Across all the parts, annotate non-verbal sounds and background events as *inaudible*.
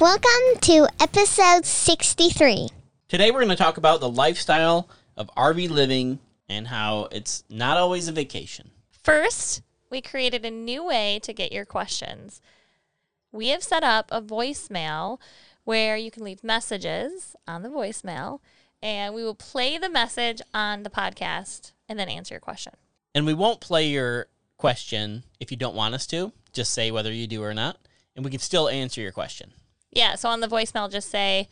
Welcome to episode 63. Today, we're going to talk about the lifestyle of RV living and how it's not always a vacation. First, we created a new way to get your questions. We have set up a voicemail where you can leave messages on the voicemail, and we will play the message on the podcast and then answer your question. And we won't play your question if you don't want us to. Just say whether you do or not, and we can still answer your question. Yeah, so on the voicemail, just say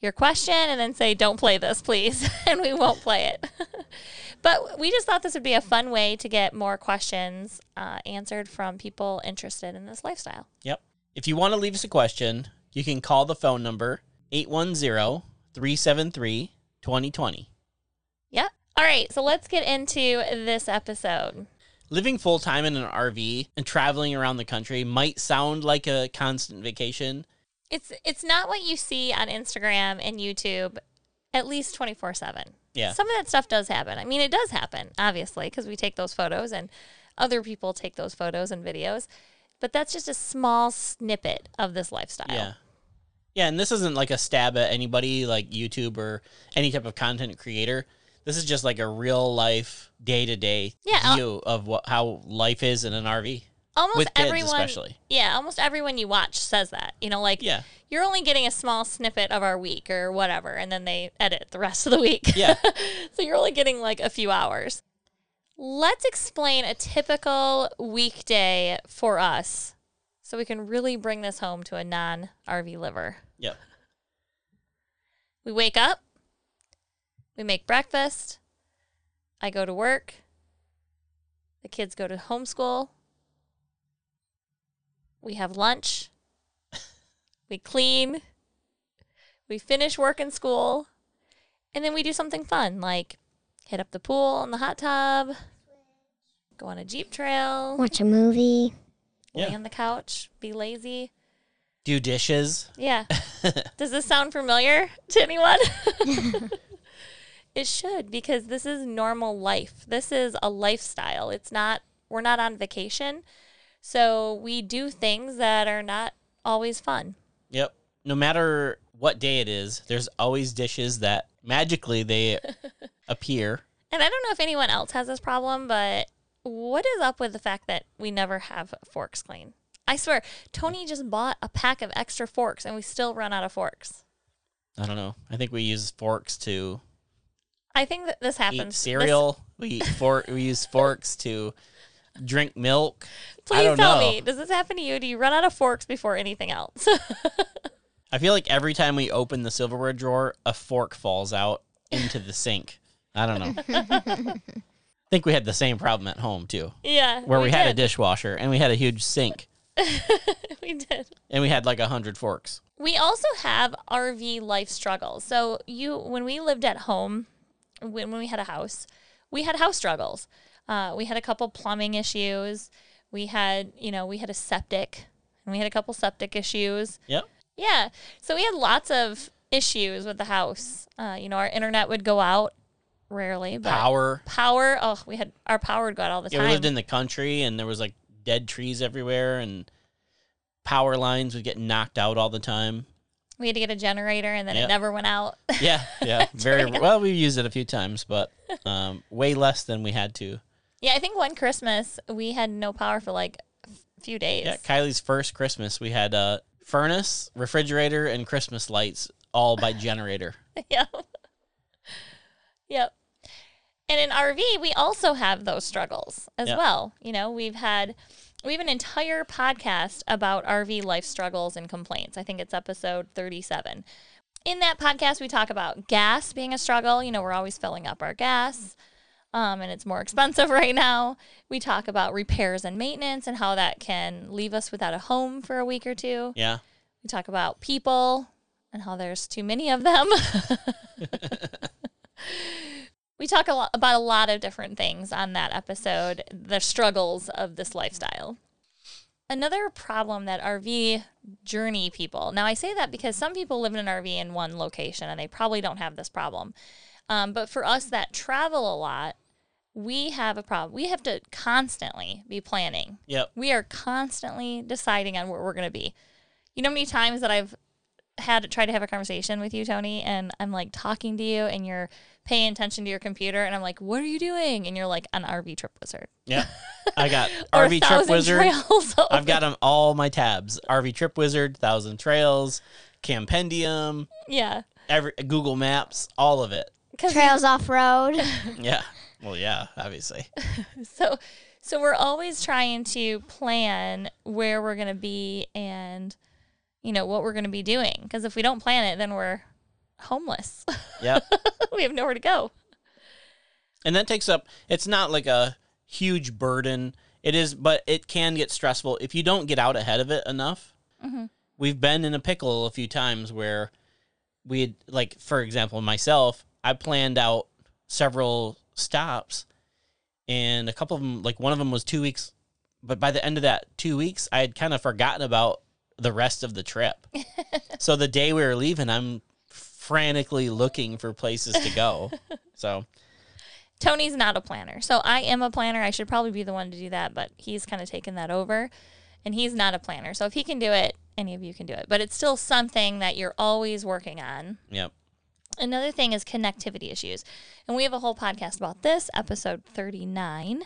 your question and then say, don't play this, please. *laughs* and we won't play it. *laughs* but we just thought this would be a fun way to get more questions uh, answered from people interested in this lifestyle. Yep. If you want to leave us a question, you can call the phone number 810 373 2020. Yeah. All right, so let's get into this episode. Living full time in an RV and traveling around the country might sound like a constant vacation. It's it's not what you see on Instagram and YouTube at least 24/7. Yeah. Some of that stuff does happen. I mean, it does happen, obviously, because we take those photos and other people take those photos and videos. But that's just a small snippet of this lifestyle. Yeah. Yeah, and this isn't like a stab at anybody like YouTube or any type of content creator. This is just like a real life day to day view of what how life is in an RV. Almost With everyone especially. Yeah, almost everyone you watch says that. You know, like Yeah. you're only getting a small snippet of our week or whatever, and then they edit the rest of the week. Yeah. *laughs* so you're only getting like a few hours. Let's explain a typical weekday for us so we can really bring this home to a non RV liver. Yep. We wake up, we make breakfast, I go to work, the kids go to homeschool, we have lunch, we clean, we finish work and school, and then we do something fun like hit up the pool in the hot tub, go on a Jeep trail, Watch a movie. lay Yeah. on the couch, be lazy. Do dishes. Yeah. *laughs* Does this sound familiar to anyone? *laughs* it should because this is normal life. This is a lifestyle. It's not, we're not on vacation. So we do things that are not always fun. Yep. No matter what day it is, there's always dishes that magically they *laughs* appear. And I don't know if anyone else has this problem, but what is up with the fact that we never have forks clean? I swear, Tony just bought a pack of extra forks and we still run out of forks. I don't know. I think we use forks to I think that this eat happens. This- cereal. we eat fork. We use forks to drink milk. please I don't tell know. me, does this happen to you? Do you run out of forks before anything else? *laughs* I feel like every time we open the silverware drawer, a fork falls out into the sink. I don't know. I *laughs* think we had the same problem at home too, yeah. where we, had a dishwasher and we had a huge sink *laughs* we did. and we had like a hundred forks. We also have RV life struggles. So you, when we lived at home, when, when we had a house, we had house struggles. Uh, we had a couple plumbing issues. We had, you know, we had a septic, and we had a couple septic issues. Yep. Yeah. So we had lots of issues with the house. Uh, you know, our internet would go out rarely, but Power. power. Oh, we had our power would go out all the Yeah, time. we lived in the country and there was like dead trees everywhere and power lines would get knocked out all the time. we had to get a generator, and then Yep. it never went out. Yeah, yeah. *laughs* Very well. We used it a few times, but um, way less than we had to. Yeah, I think one Christmas we had no power for like a few days. Yeah, Kylie's first Christmas, we had a furnace, refrigerator, and Christmas lights all by generator. *laughs* yep. Yep. And in RV, we also have those struggles as Yeah. well. You know, we've had we have an entire podcast about RV life struggles and complaints. I think it's episode 37. In that podcast, we talk about gas being a struggle. You know, we're always filling up our gas. Um, and it's more expensive *laughs* right now. We talk about repairs and maintenance and how that can leave us without a home for a week or two. Yeah. We talk about people and how there's too many of them. *laughs* we talk a lot about a lot of different things on that episode, the struggles of this lifestyle. Another problem that RV journey people, now I say that because some people live in an RV in one location and they probably don't have this problem. Um, but for us that travel a lot, we have a problem. We have to constantly be planning. Yep. We are constantly deciding on where we're going to be. You know how many times that I've had to try to have a conversation with you, Tony, and I'm like talking to you and you're paying attention to your computer and I'm like, what are you doing? And you're like, an RV trip wizard. Yeah. *laughs* I got RV Trip Wizard. *laughs* I've got them all my tabs. RV Trip Wizard, Thousand Trails, Campendium, Yeah. every Google Maps, all of it. Trails off road. *laughs* Yeah. Well, yeah, obviously. *laughs* so so we're always trying to plan where we're going to be and you know what we're going to be doing. Because if we don't plan it then we're homeless. *laughs* Yeah. we have nowhere to go. And that takes up it's not like a huge burden. It is but it can get stressful if you don't get out ahead of it enough. Mm-hmm. We've been in a pickle a few times where we had like for example myself i planned out several stops and a couple of them like one of them was two weeks but by the end of that two weeks i had kind of forgotten about the rest of the trip. *laughs* So the day we were leaving i'm frantically looking for places to go. *laughs* So tony's not a planner. So i am a planner. I should probably be the one to do that but he's kind of taken that over and he's not a planner. So if he can do it any of you can do it. But it's still something that you're always working on. Yep Another thing is connectivity issues. And we have a whole podcast about this, episode 39,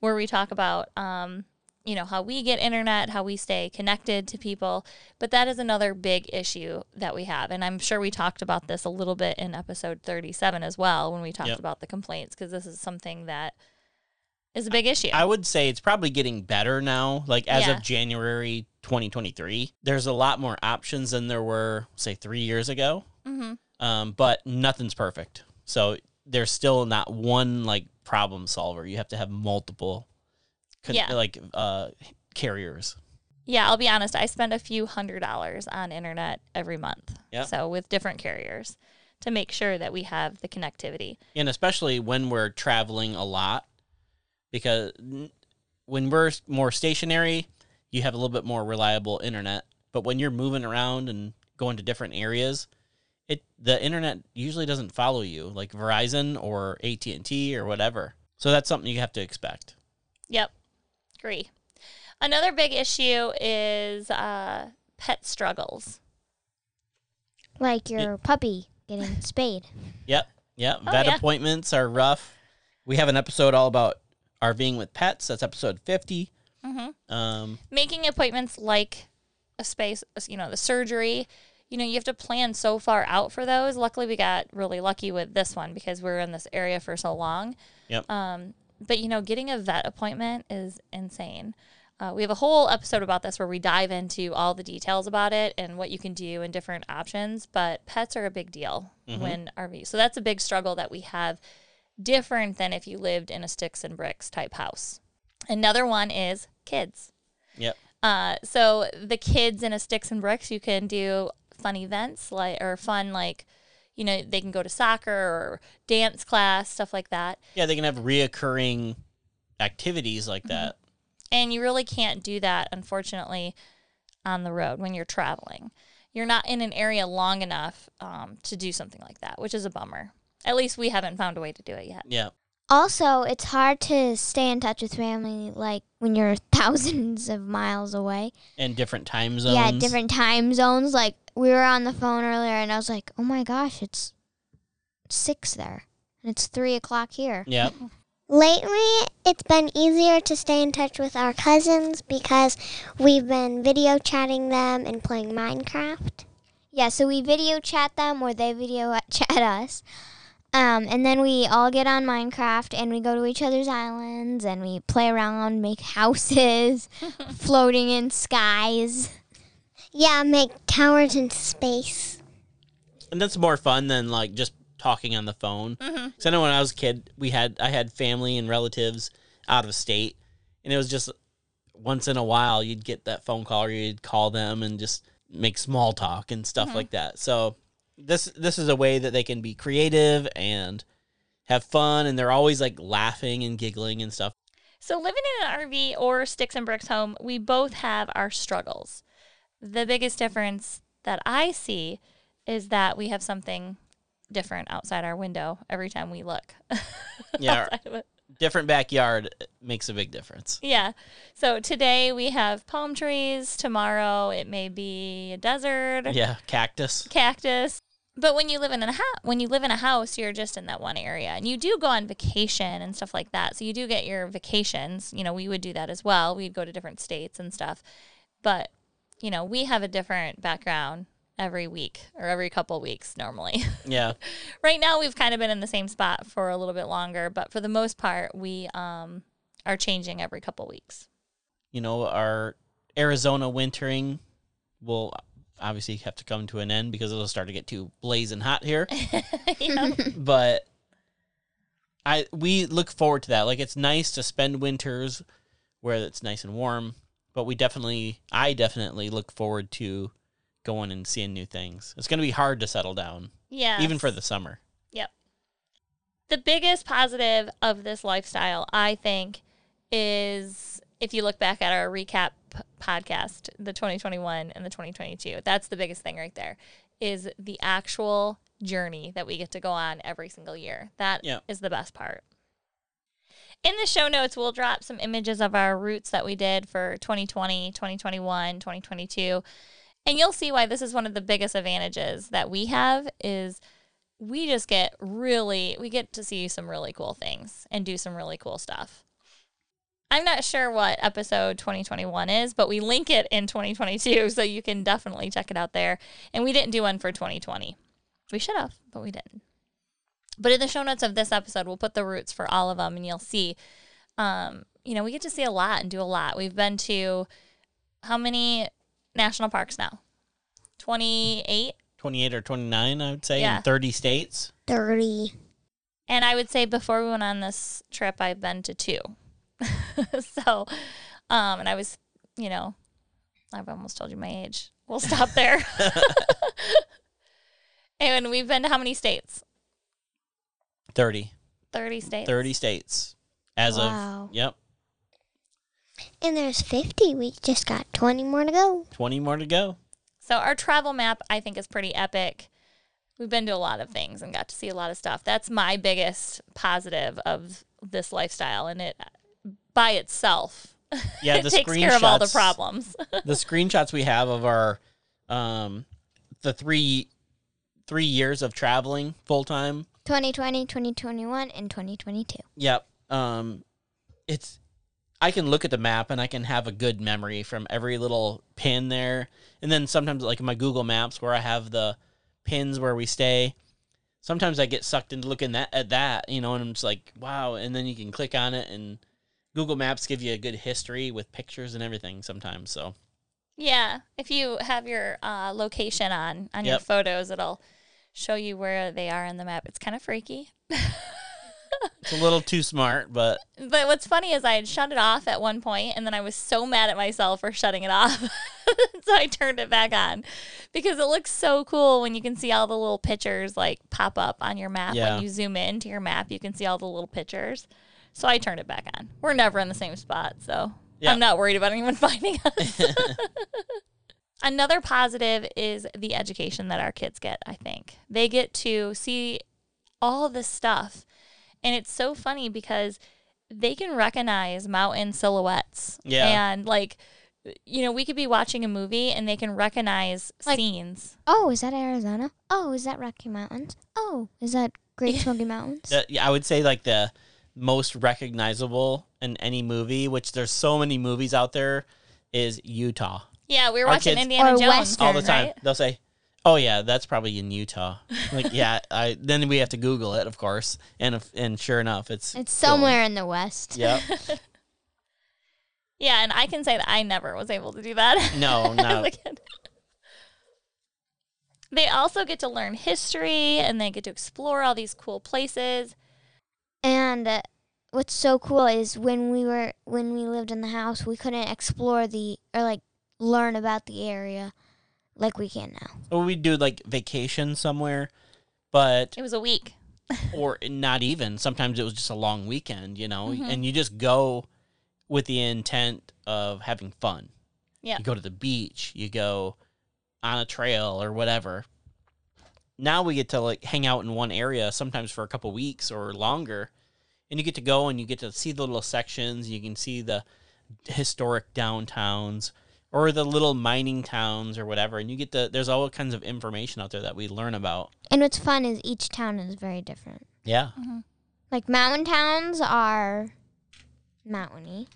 where we talk about, um, you know, how we get internet, how we stay connected to people. But that is another big issue that we have. And I'm sure we talked about this a little bit in episode 37 as well when we talked Yep. about the complaints, because this is something that is a big issue. I would say it's probably getting better now. Like as Yeah. of January 2023, there's a lot more options than there were, say, three years ago. hmm Um, but nothing's perfect. So there's still not one like problem solver. You have to have multiple, con- Yeah. like uh, carriers. Yeah, I'll be honest. I spend a few hundred dollars on internet every month. Yep. So with different carriers to make sure that we have the connectivity. and especially when we're traveling a lot because when we're more stationary you have a little bit more reliable internet but when you're moving around and going to different areas it the internet usually doesn't follow you like Verizon or AT&T or whatever so that's something you have to expect Yep, agree. Another big issue is uh, pet struggles. like your puppy getting *laughs* spayed. yep yep Oh, vet yeah. appointments are rough we have an episode all about RVing with pets that's episode 50 hmm um Making appointments like a space, you know, the surgery. You know, you have to plan so far out for those. Luckily, we got really lucky with this one because we are in this area for so long. Yep. Um, but you know, getting a vet appointment is insane. Uh, we have a whole episode about this where we dive into all the details about it and what you can do and different options. But pets are a big deal when RV. So that's a big struggle that we have, different than if you lived in a sticks and bricks type house. Another one is kids. yep Uh, so the kids in a sticks and bricks, you can do fun events like or fun like, you know, they can go to soccer or dance class, stuff like that. Yeah, they can have reoccurring activities like that. And you really can't do that, unfortunately, on the road when you're traveling. You're not in an area long enough um, to do something like that, which is a bummer. At least we haven't found a way to do it yet. Yeah. Also, it's hard to stay in touch with family like when you're *laughs* thousands of miles away. And different time zones. Yeah, different time zones. Like we were on the phone earlier, and I was like, "Oh my gosh, it's six there, and it's three o'clock here." Yep. *laughs* Lately, it's been easier to stay in touch with our cousins because we've been video chatting them and playing Minecraft. Yeah, so we video chat them, or they video *laughs* chat us. Um, and then we all get on Minecraft and we go to each other's islands and we play around, make *laughs* houses, floating in skies. Yeah, make towers in space. And that's more fun than like just talking on the phone. Because I know when I was a kid, we had I had family and relatives out of state, and it was just once in a while you'd get that phone call or you'd call them and just make small talk and stuff Mhm. like that. So this this is a way that they can be creative and have fun, and they're always like laughing and giggling and stuff. So, living in an RV or sticks and bricks home, we both have our struggles. The biggest difference that I see is that we have something different outside our window every time we look. *laughs* Yeah. outside of it. Different backyard makes a big difference. Yeah. So today we have palm trees. Tomorrow it may be a desert, Yeah, cactus. cactus. But when you live in a house, when you live in a house, you're just in that one area, and you do go on vacation and stuff like that. So you do get your vacations. You know, we would do that as well. We'd go to different states and stuff. But you know, we have a different background every week or every couple weeks normally. *laughs* Yeah, right now we've kind of been in the same spot for a little bit longer, but for the most part, we um, are changing every couple weeks. you know, our Arizona wintering will obviously have to come to an end because it'll start to get too blazing hot here. *laughs* yeah. *laughs* but I we look forward to that. Like it's nice to spend winters where it's nice and warm, but we definitely I definitely look forward to going and seeing new things. It's going to be hard to settle down Yeah. even for the summer. Yep. The biggest positive of this lifestyle, I think, is if you look back at our recap podcast, the 2021 and the 2022. That's the biggest thing right there. Is the actual journey that we get to go on every single year. That is Yeah. the best part. In the show notes, we'll drop some images of our routes that we did for 2020, 2021, 2022. And you'll see why this is one of the biggest advantages that we have is we just get really we get to see some really cool things and do some really cool stuff. I'm not sure what episode 2021 is, but we link it in 2022 so you can definitely check it out there. And we didn't do one for 2020. We should have, but we didn't. But in the show notes of this episode, we'll put the routes for all of them and you'll see um, you know, we get to see a lot and do a lot. We've been to how many national parks now? 28 28 or 29, I would say, Yeah. in 30 states. 30. And I would say before we went on this trip, I've been to two. *laughs* so, um, and I was, you know, I've almost told you my age. We'll stop there. *laughs* *laughs* and we've been to how many states? 30. 30 states. 30 states as Wow. of yep, And there's 50. We just got 20 more to go. 20 more to go. So our travel map, I think, is pretty epic. We've been to a lot of things and got to see a lot of stuff. That's my biggest positive of this lifestyle, and it by itself *laughs* Yeah, it the takes care of all the problems. *laughs* the screenshots we have of our um the three three years of traveling full time 2020, 2021, and 2022. yep um it's i can look at the map and i can have a good memory from every little pin there. And then sometimes like my google maps where i have the pins where we stay sometimes i get sucked into looking that at that you know and i'm just like wow and then you can click on it and google maps give you a good history with pictures and everything sometimes so. Yeah, if you have your uh, location on on your photos, it'll show you where they are on the map. It's kind of freaky. it's a little too smart but But what's funny is I had shut it off at one point, and then I was so mad at myself for shutting it off, *laughs* so I turned it back on because it looks so cool when you can see all the little pictures like pop up on your map. Yeah. When you zoom into your map, you can see all the little pictures. So I turned it back on. We're never in the same spot, so Yeah. I'm not worried about anyone *laughs* finding us. *laughs* Another positive is the education that our kids get, I think. They get to see all this stuff. And it's so funny because they can recognize mountain silhouettes. Yeah. And like, you know, we could be watching a movie and they can recognize Like- scenes. Oh, is that Arizona? Oh, is that Rocky Mountains? Oh, is that Great Smoky *laughs* Mountains? the, yeah, I would say like the most recognizable in any movie, which there's so many movies out there, is Utah. Yeah, we were Our watching kids- Indiana Or Jones Western. All the time, right? they'll say, "Oh yeah, that's probably in Utah." Like, yeah, I then we have to Google it, of course, and if, and sure enough, it's It's still- somewhere in the West. Yep. *laughs* Yeah, and I can say that I never was able to do that. No, *laughs* as no. a kid. They also get to learn history and they get to explore all these cool places. And uh, what's so cool is when we were when we lived in the house, we couldn't explore the or like learn about the area like we can now. Or we do like vacation somewhere, but It was a week. *laughs* or not even. Sometimes it was just a long weekend, you know, Mm-hmm. and you just go with the intent of having fun. Yeah. You go to the beach, you go on a trail or whatever. Now we get to like hang out in one area sometimes for a couple weeks or longer. And you get to go and you get to see the little sections, you can see the historic downtowns or the little mining towns or whatever and you get the there's all kinds of information out there that we learn about. And what's fun is each town is very different. Yeah. Mm-hmm. Like mountain towns are mountainy.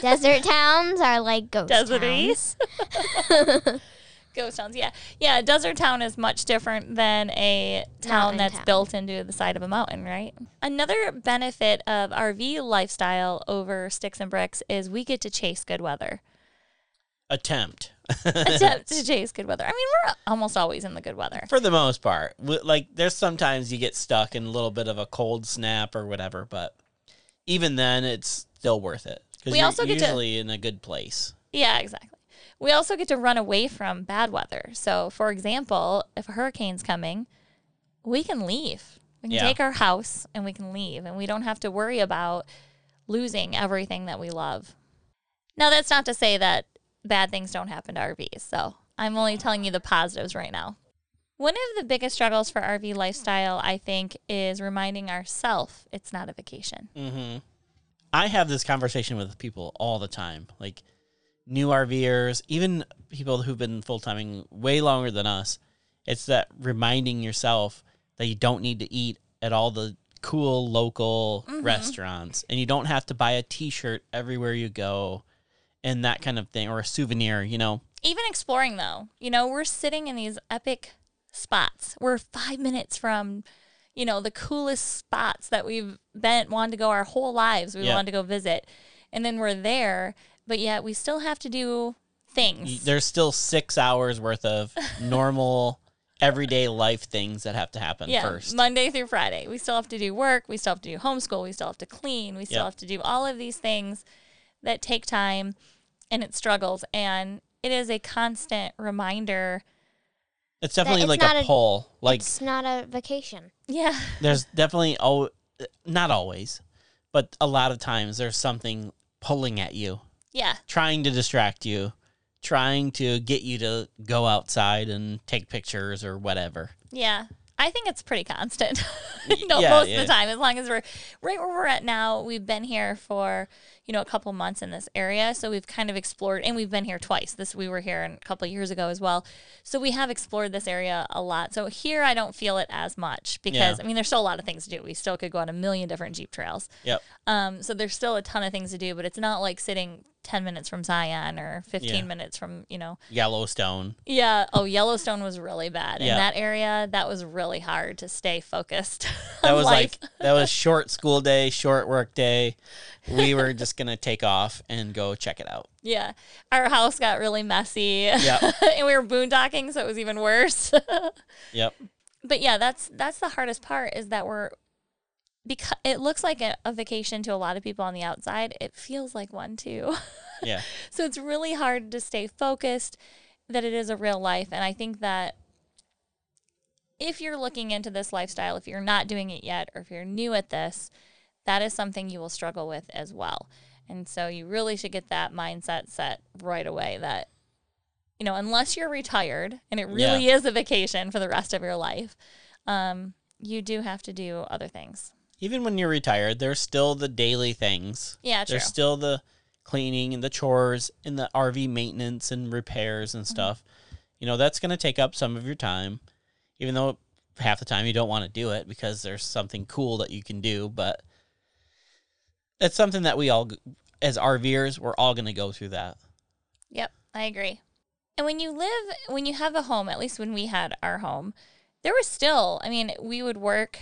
Desert *laughs* towns are like ghost Deserty. towns. *laughs* Ghost towns, yeah. Yeah, a desert town is much different than a town Mountain that's town. built into the side of a mountain, right? Another benefit of RV lifestyle over sticks and bricks is we get to chase good weather. Attempt. Attempt to *laughs* chase good weather. I mean, we're almost always in the good weather. For the most part, like there's sometimes you get stuck in a little bit of a cold snap or whatever, but even then, it's still worth it because We you're also get to- usually in a good place. Yeah, exactly. We also get to run away from bad weather. So, for example, if a hurricane's coming, we can leave. We can Yeah. take our house and we can leave, and we don't have to worry about losing everything that we love. Now, that's not to say that bad things don't happen to RVs. So, I'm only telling you the positives right now. One of the biggest struggles for RV lifestyle, I think, is reminding ourselves it's not a vacation. hmm I have this conversation with people all the time, like new RVers, even people who've been full timing way longer than us. It's that reminding yourself that you don't need to eat at all the cool local restaurants and you don't have to buy a t shirt everywhere you go and that kind of thing or a souvenir, you know. even exploring though. You know we're sitting in these epic spots. We're five minutes from you know the coolest spots that we've been wanted to go our whole lives. We Yeah. wanted to go visit. And then we're there but yet we still have to do things. There's still six hours worth of *laughs* normal everyday life things that have to happen yeah first. monday through friday. We still have to do work. We still have to do homeschool. We still have to clean. We still Yep. have to do all of these things that take time and it struggles and it is a constant reminder it's definitely it's like a a- pull. Like it's not a vacation. yeah *laughs* there's definitely oh not always but a lot of times there's something pulling at you yeah trying to distract you trying to get you to go outside and take pictures or whatever Yeah. I think it's pretty constant. *laughs* you know, yeah, most yeah. of the time, as long as we're right where we're at now, we've been here for, you know, a couple months in this area. So we've kind of explored and we've been here twice. This we were here a couple years ago as well. So we have explored this area a lot. So here I don't feel it as much because Yeah. I mean there's still a lot of things to do. We still could go on a million different Jeep trails. yep Um, so there's still a ton of things to do, but it's not like sitting 10 minutes from Zion or 15 Yeah. minutes from, you know, yellowstone yeah. Oh, Yellowstone was really bad. In that area, that was really hard to stay focused. *laughs* that was like that was *laughs* short school day short work day we were just gonna take off and go check it out yeah. Our house got really messy. Yeah. *laughs* and we were boondocking, so it was even worse. yep but yeah, that's that's the hardest part is that we're because it looks like a, a vacation to a lot of people on the outside. It feels like one too. *laughs* yeah So it's really hard to stay focused that it is a real life. And I think that if you're looking into this lifestyle, if you're not doing it yet, or if you're new at this, that is something you will struggle with as well. And so you really should get that mindset set right away that, you know, unless you're retired and it really is a vacation for the rest of your life, um, you do have to do other things. Even when you're retired there's still the daily things Yeah, true. There's still the cleaning and the chores and the RV maintenance and repairs and mm-hmm. stuff. You know, that's going to take up some of your time, even though half the time you don't want to do it because there's something cool that you can do. But that's something that we all, as RVers, we're all going to go through that. Yep, I agree. And when you live, when you have a home, at least when we had our home, there was still, I mean, we would work,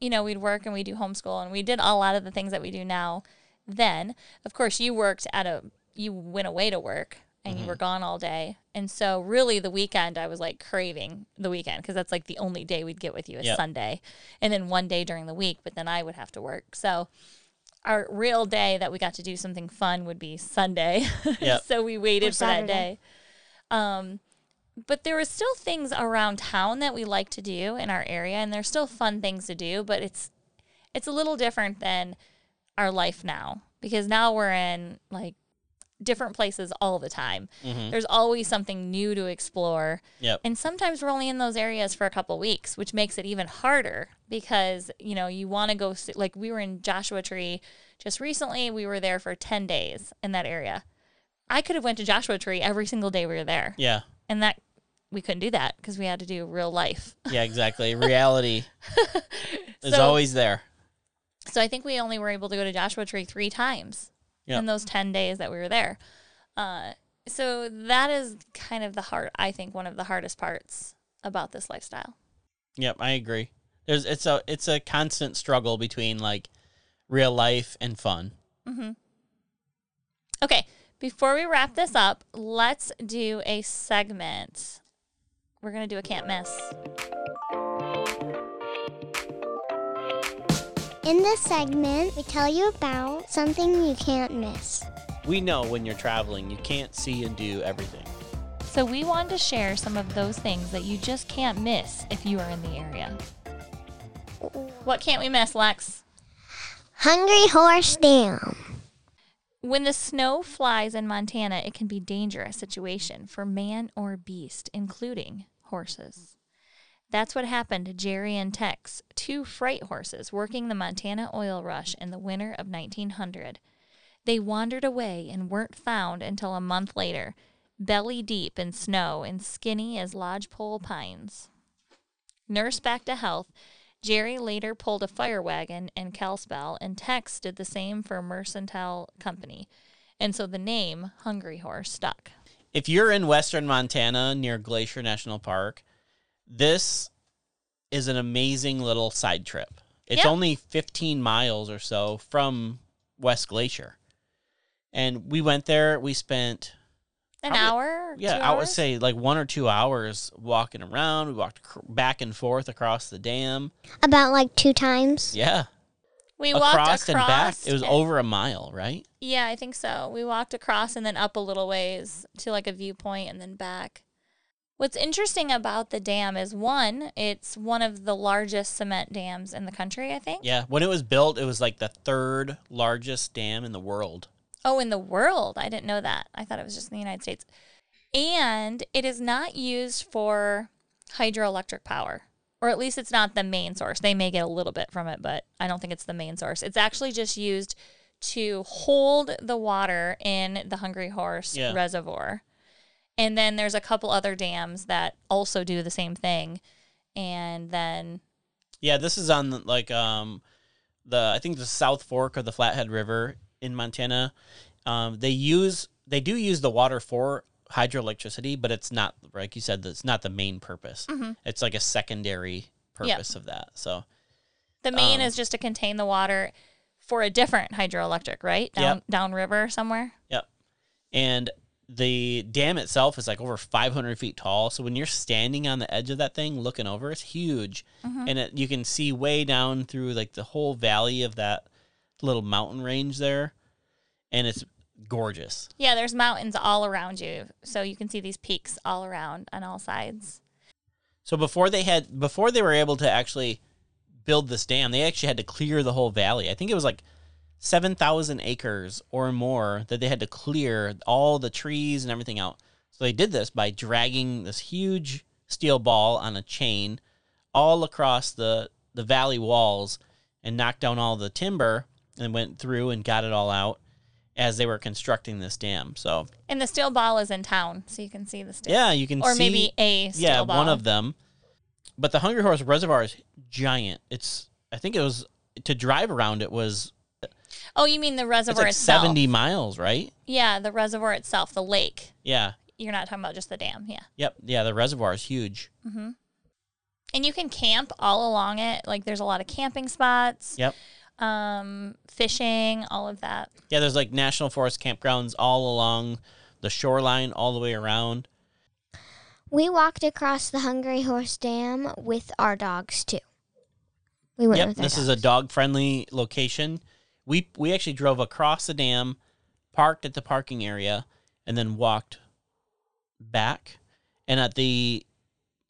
you know, we'd work and we do homeschool and we did a lot of the things that we do now. Then, of course, you worked at a, you went away to work and you were gone all day. And so, really, the weekend, I was like craving the weekend because that's like the only day we'd get with you is Yep. Sunday. And then one day during the week, but then I would have to work. So, our real day that we got to do something fun would be Sunday. *laughs* Yep. so, we waited Or for that day. Um, but there are still things around town that we like to do in our area, and there's still fun things to do, but it's it's a little different than our life now because now we're in like different places all the time. Mm-hmm. There's always something new to explore. Yep. And sometimes we're only in those areas for a couple weeks, which makes it even harder because, you know, you want to go see, like we were in Joshua Tree just recently, we were there for 10 days in that area. I could have went to Joshua Tree every single day we were there. Yeah. And that we couldn't do that because we had to do real life. Yeah, exactly. Reality *laughs* is So- always there. So I think we only were able to go to Joshua Tree three times Yep. in those 10 days that we were there. Uh, so that is kind of the hard, I think, one of the hardest parts about this lifestyle. Yep, I agree. There's it's a it's a constant struggle between like real life and fun. Mm-hmm. Okay, before we wrap this up, let's do a segment. We're going to do a can't miss. In this segment, we tell you about something you can't miss. We know when you're traveling, you can't see and do everything. So we wanted to share some of those things that you just can't miss if you are in the area. What can't we miss, Lex? Hungry Horse Dam. When the snow flies in Montana, it can be dangerous situation for man or beast, including horses. That's what happened to Jerry and Tex, two freight horses working the Montana oil rush in the winter of 1900. They wandered away and weren't found until a month later, belly deep in snow and skinny as lodgepole pines. Nursed back to health, Jerry later pulled a fire wagon and Kalispell, and Tex did the same for Mercantile Company. And so the name Hungry Horse stuck. If you're in western Montana near Glacier National Park, this is an amazing little side trip. It's Yeah. only 15 miles or so from West Glacier. And we went there, we spent An Probably- hour? Yeah, two I would hours? say like one or two hours walking around. We walked cr- back and forth across the dam. About like two times. Yeah, we walked across, across and back. It was and- over a mile, right? Yeah, I think so. We walked across and then up a little ways to like a viewpoint and then back. What's interesting about the dam is one, it's one of the largest cement dams in the country, I think. Yeah. When it was built, it was like the third largest dam in the world. Oh, in the world. I didn't know that. I thought it was just in the United States. And it is not used for hydroelectric power, or at least it's not the main source. They may get a little bit from it, but I don't think it's the main source. It's actually just used to hold the water in the Hungry Horse Yeah. reservoir. And then there's a couple other dams that also do the same thing. And then, Yeah, this is on like um the I think the South Fork of the Flathead River in Montana. Um, they use they do use the water for hydroelectricity, but it's not like you said. It's not the main purpose. It's like a secondary Yep. purpose of that. So the main Um, is just to contain the water for a different hydroelectric, right? Down, Yep. downriver somewhere. Yep. And the dam itself is like over 500 feet tall. So when you're standing on the edge of that thing looking over, it's huge. And it, you can see way down through like the whole valley of that little mountain range there. And it's gorgeous. Yeah, there's mountains all around you, so you can see these peaks all around on all sides. So before they had, before they were able to actually build this dam, they actually had to clear the whole valley. I think it was like 7,000 acres or more that they had to clear all the trees and everything out. So they did this by dragging this huge steel ball on a chain all across the, the valley walls and knocked down all the timber and went through and got it all out as they were constructing this dam. So And the steel ball is in town, so you can see the steel. yeah, you can or see maybe a steel ball. yeah, ball. one of them. But the Hungry Horse Reservoir is giant. It's I think it was to drive around it was Oh, you mean the reservoir it's like itself? seventy miles, right? Yeah, the reservoir itself, the lake. Yeah. You're not talking about just the dam, yeah. Yep. Yeah, the reservoir is huge. Mhm. And you can camp all along it. Like there's a lot of camping spots, Yep. Um, fishing, all of that. Yeah, there's like national forest campgrounds all along the shoreline all the way around. We walked across the Hungry Horse Dam with our dogs too. We went Yep, with our this is a dog friendly location. We we actually drove across the dam, parked at the parking area, and then walked back. And at the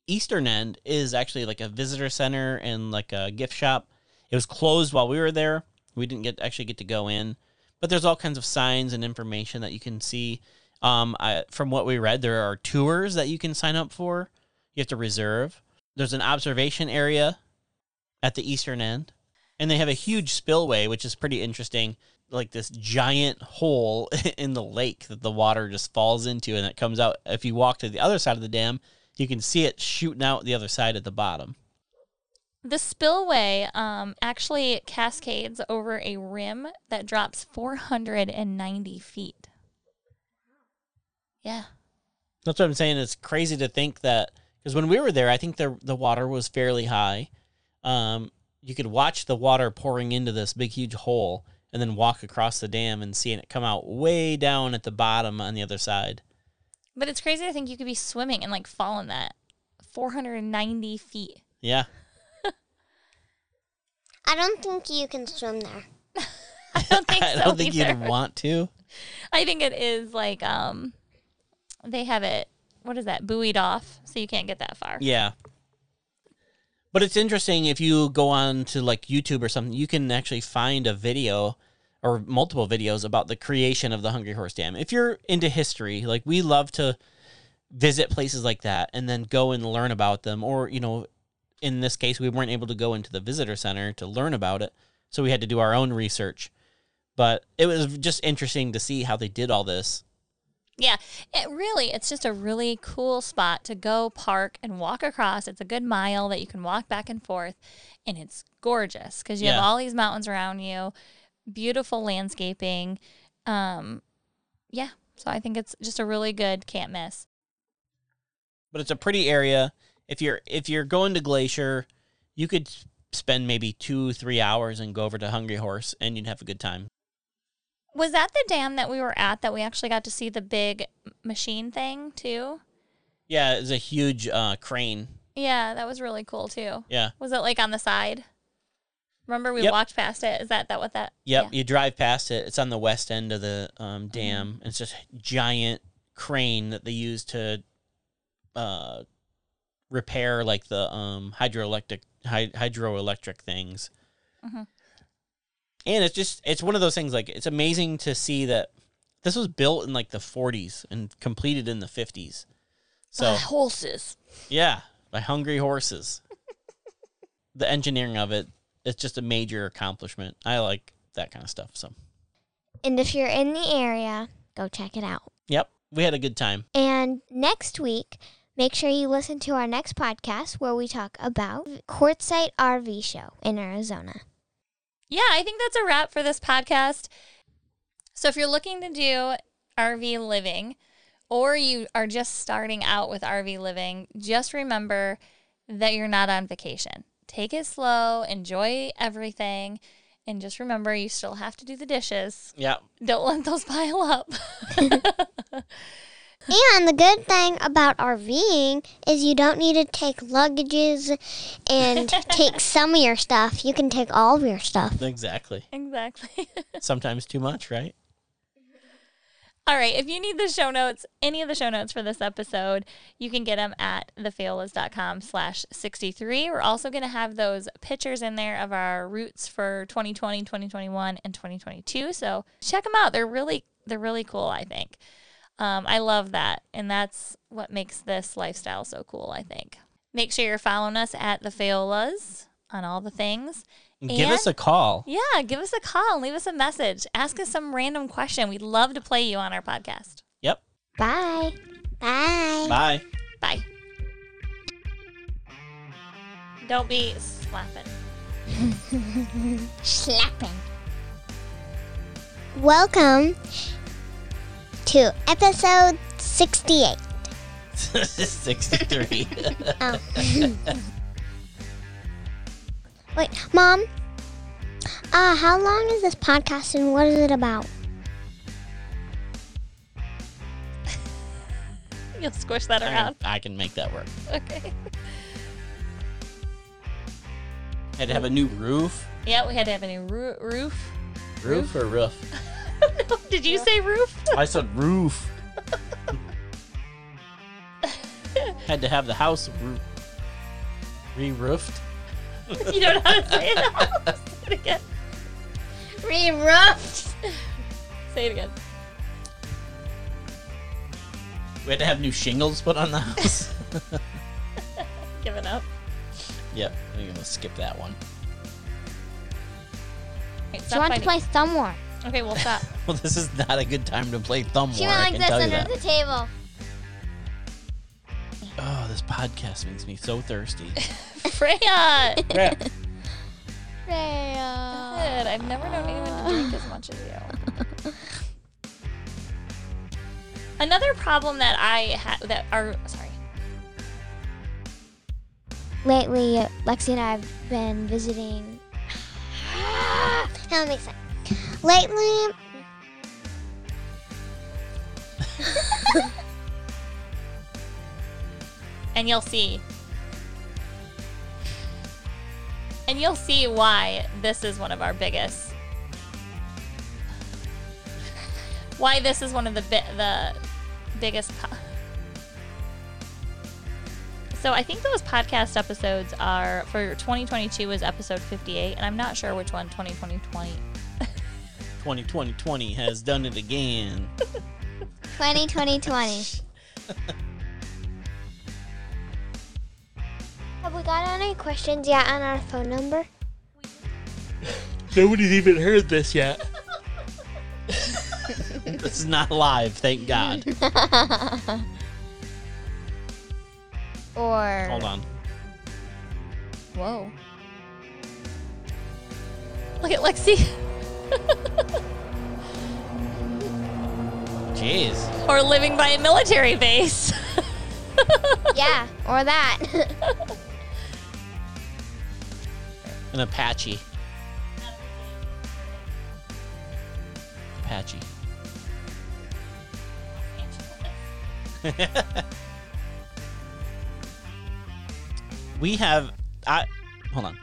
eastern end is actually like a visitor center and like a gift shop. It was closed while we were there. We didn't get actually get to go in, but there's all kinds of signs and information that you can see. Um, I, from what we read, there are tours that you can sign up for. You have to reserve. There's an observation area at the eastern end, and they have a huge spillway, which is pretty interesting. Like this giant hole *laughs* in the lake that the water just falls into, and it comes out. If you walk to the other side of the dam, you can see it shooting out the other side at the bottom. The spillway um, actually cascades over a rim that drops 490 feet. Yeah. That's what I'm saying. It's crazy to think that because when we were there, I think the the water was fairly high. Um, you could watch the water pouring into this big, huge hole, and then walk across the dam and seeing it come out way down at the bottom on the other side. But it's crazy to think you could be swimming and like fall in that 490 feet. Yeah, I don't think you can swim there. *laughs* I don't think so. *laughs* I so don't think either. you'd want to. *laughs* I think it is like um they have it what is that buoyed off so you can't get that far. Yeah. But it's interesting if you go on to like YouTube or something, you can actually find a video or multiple videos about the creation of the Hungry Horse Dam. If you're into history, like we love to visit places like that and then go and learn about them or, you know, in this case we weren't able to go into the visitor center to learn about it, so we had to do our own research. But it was just interesting to see how they did all this. Yeah, it really it's just a really cool spot to go park and walk across. It's a good mile that you can walk back and forth and it's gorgeous cuz you have all these mountains around you, beautiful landscaping. Um yeah, so I think it's just a really good can't miss. but it's a pretty area. If you're if you're going to Glacier, you could spend maybe two three hours and go over to Hungry Horse, and you'd have a good time. Was that the dam that we were at that we actually got to see the big machine thing too? Yeah, it was a huge uh, crane. Yeah, that was really cool too. Yeah, Was it like on the side? Remember we Yep. walked past it? Is that that what that? yep. Yeah. You drive past it. It's on the west end of the um, dam. and It's just giant crane that they use to uh, repair like the um, hydroelectric hy- hydroelectric things. Mhm. And it's just it's one of those things like it's amazing to see that this was built in like the 40s and completed in the 50s. So Uh, horses. yeah, by hungry horses. *laughs* the engineering of it, it's just a major accomplishment. I like that kind of stuff. So And if you're in the area, go check it out. yep, we had a good time. And next week, make sure you listen to our next podcast where we talk about Quartzsite RV Show in Arizona. Yeah, I think that's a wrap for this podcast. So if you're looking to do RV living or you are just starting out with RV living, just remember that you're not on vacation. Take it slow, enjoy everything, and just remember you still have to do the dishes. Yeah, Don't let those *laughs* pile up. *laughs* And the good thing about RVing is you don't need to take luggages and *laughs* take some of your stuff. You can take all of your stuff. exactly. exactly. *laughs* Sometimes too much, right? All right. If you need the show notes, any of the show notes for this episode, you can get them at thefaolas.com slash 63. We're also going to have those pictures in there of our routes for 2020, 2021, and 2022. So check them out. They're really, they're really cool, I think. Um, I love that. And that's what makes this lifestyle so cool, I think. Make sure you're following us at the Faolas on all the things. Give us a call. Yeah, give us a call and leave us a message. Ask us some random question. We'd love to play you on our podcast. Yep. Bye. Bye. Bye. Bye. Don't be slapping. *laughs* Slapping. Welcome to episode 68. *laughs* 63. *laughs* Oh. Wait, Mom. Uh, how long is this podcast and what is it about? *laughs* You'll squish that around. I can make that work. Okay. Had to have a new roof. Yeah, we had to have a new roo- roof. Roof or roof? *laughs* Did you say roof? I said roof. *laughs* Had to have the house roo- re-roofed. *laughs* you don't know how to say it now. say it again. Re-roofed. Say it again. We had to have new shingles put on the house. Giving up. yep, I'm gonna skip that one. Wait, She stop wants to fighting. play Thumb War. Okay, we'll stop. Well, *laughs* this is not a good time to play Thumb She War. went I like can this tell you under that. the table. Oh, this podcast makes me so thirsty. *laughs* Freya! Yeah. Freya. Good. I've never known anyone to drink as much as you. *laughs* Another problem that I had that are sorry. Lately, uh, Lexi and I have been visiting. *sighs* That makes sense. Lately, *laughs* and you'll see. And you'll see why this is one of our biggest. Why this is one of the bi- the biggest. Po- so I think those podcast episodes are for 2022 was episode 58, and I'm not sure which one 2020 2020 has done it again. *laughs* 20, 20, 20. *laughs* have we got any questions yet on our phone number? Nobody's even heard this yet. *laughs* this is not live, thank God. *laughs* Or Hold on. Whoa. Look at Lexi. Jeez. or living by a military base. *laughs* yeah, or that. *laughs* An Apache. Apache. *laughs* we have. I hold on.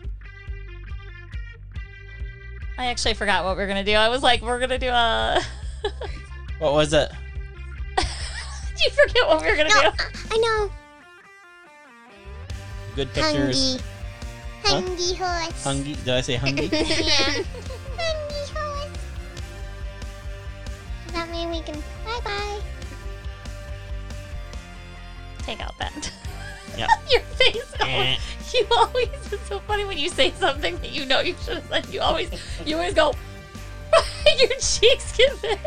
I actually forgot what we're gonna do. I was like, we're gonna do a. What was it? Did *laughs* you forget what we were gonna No, do? I, I know. Good pictures. Hungry. Hungry horse. Hungry. Did I say hungry? *laughs* yeah. *laughs* Hungry horse. Does that mean we can bye bye? Take out that. Yeah. Your face. Eh. You always. It's so funny when you say something that you know you should have said. You always. You always go. Your cheeks get big.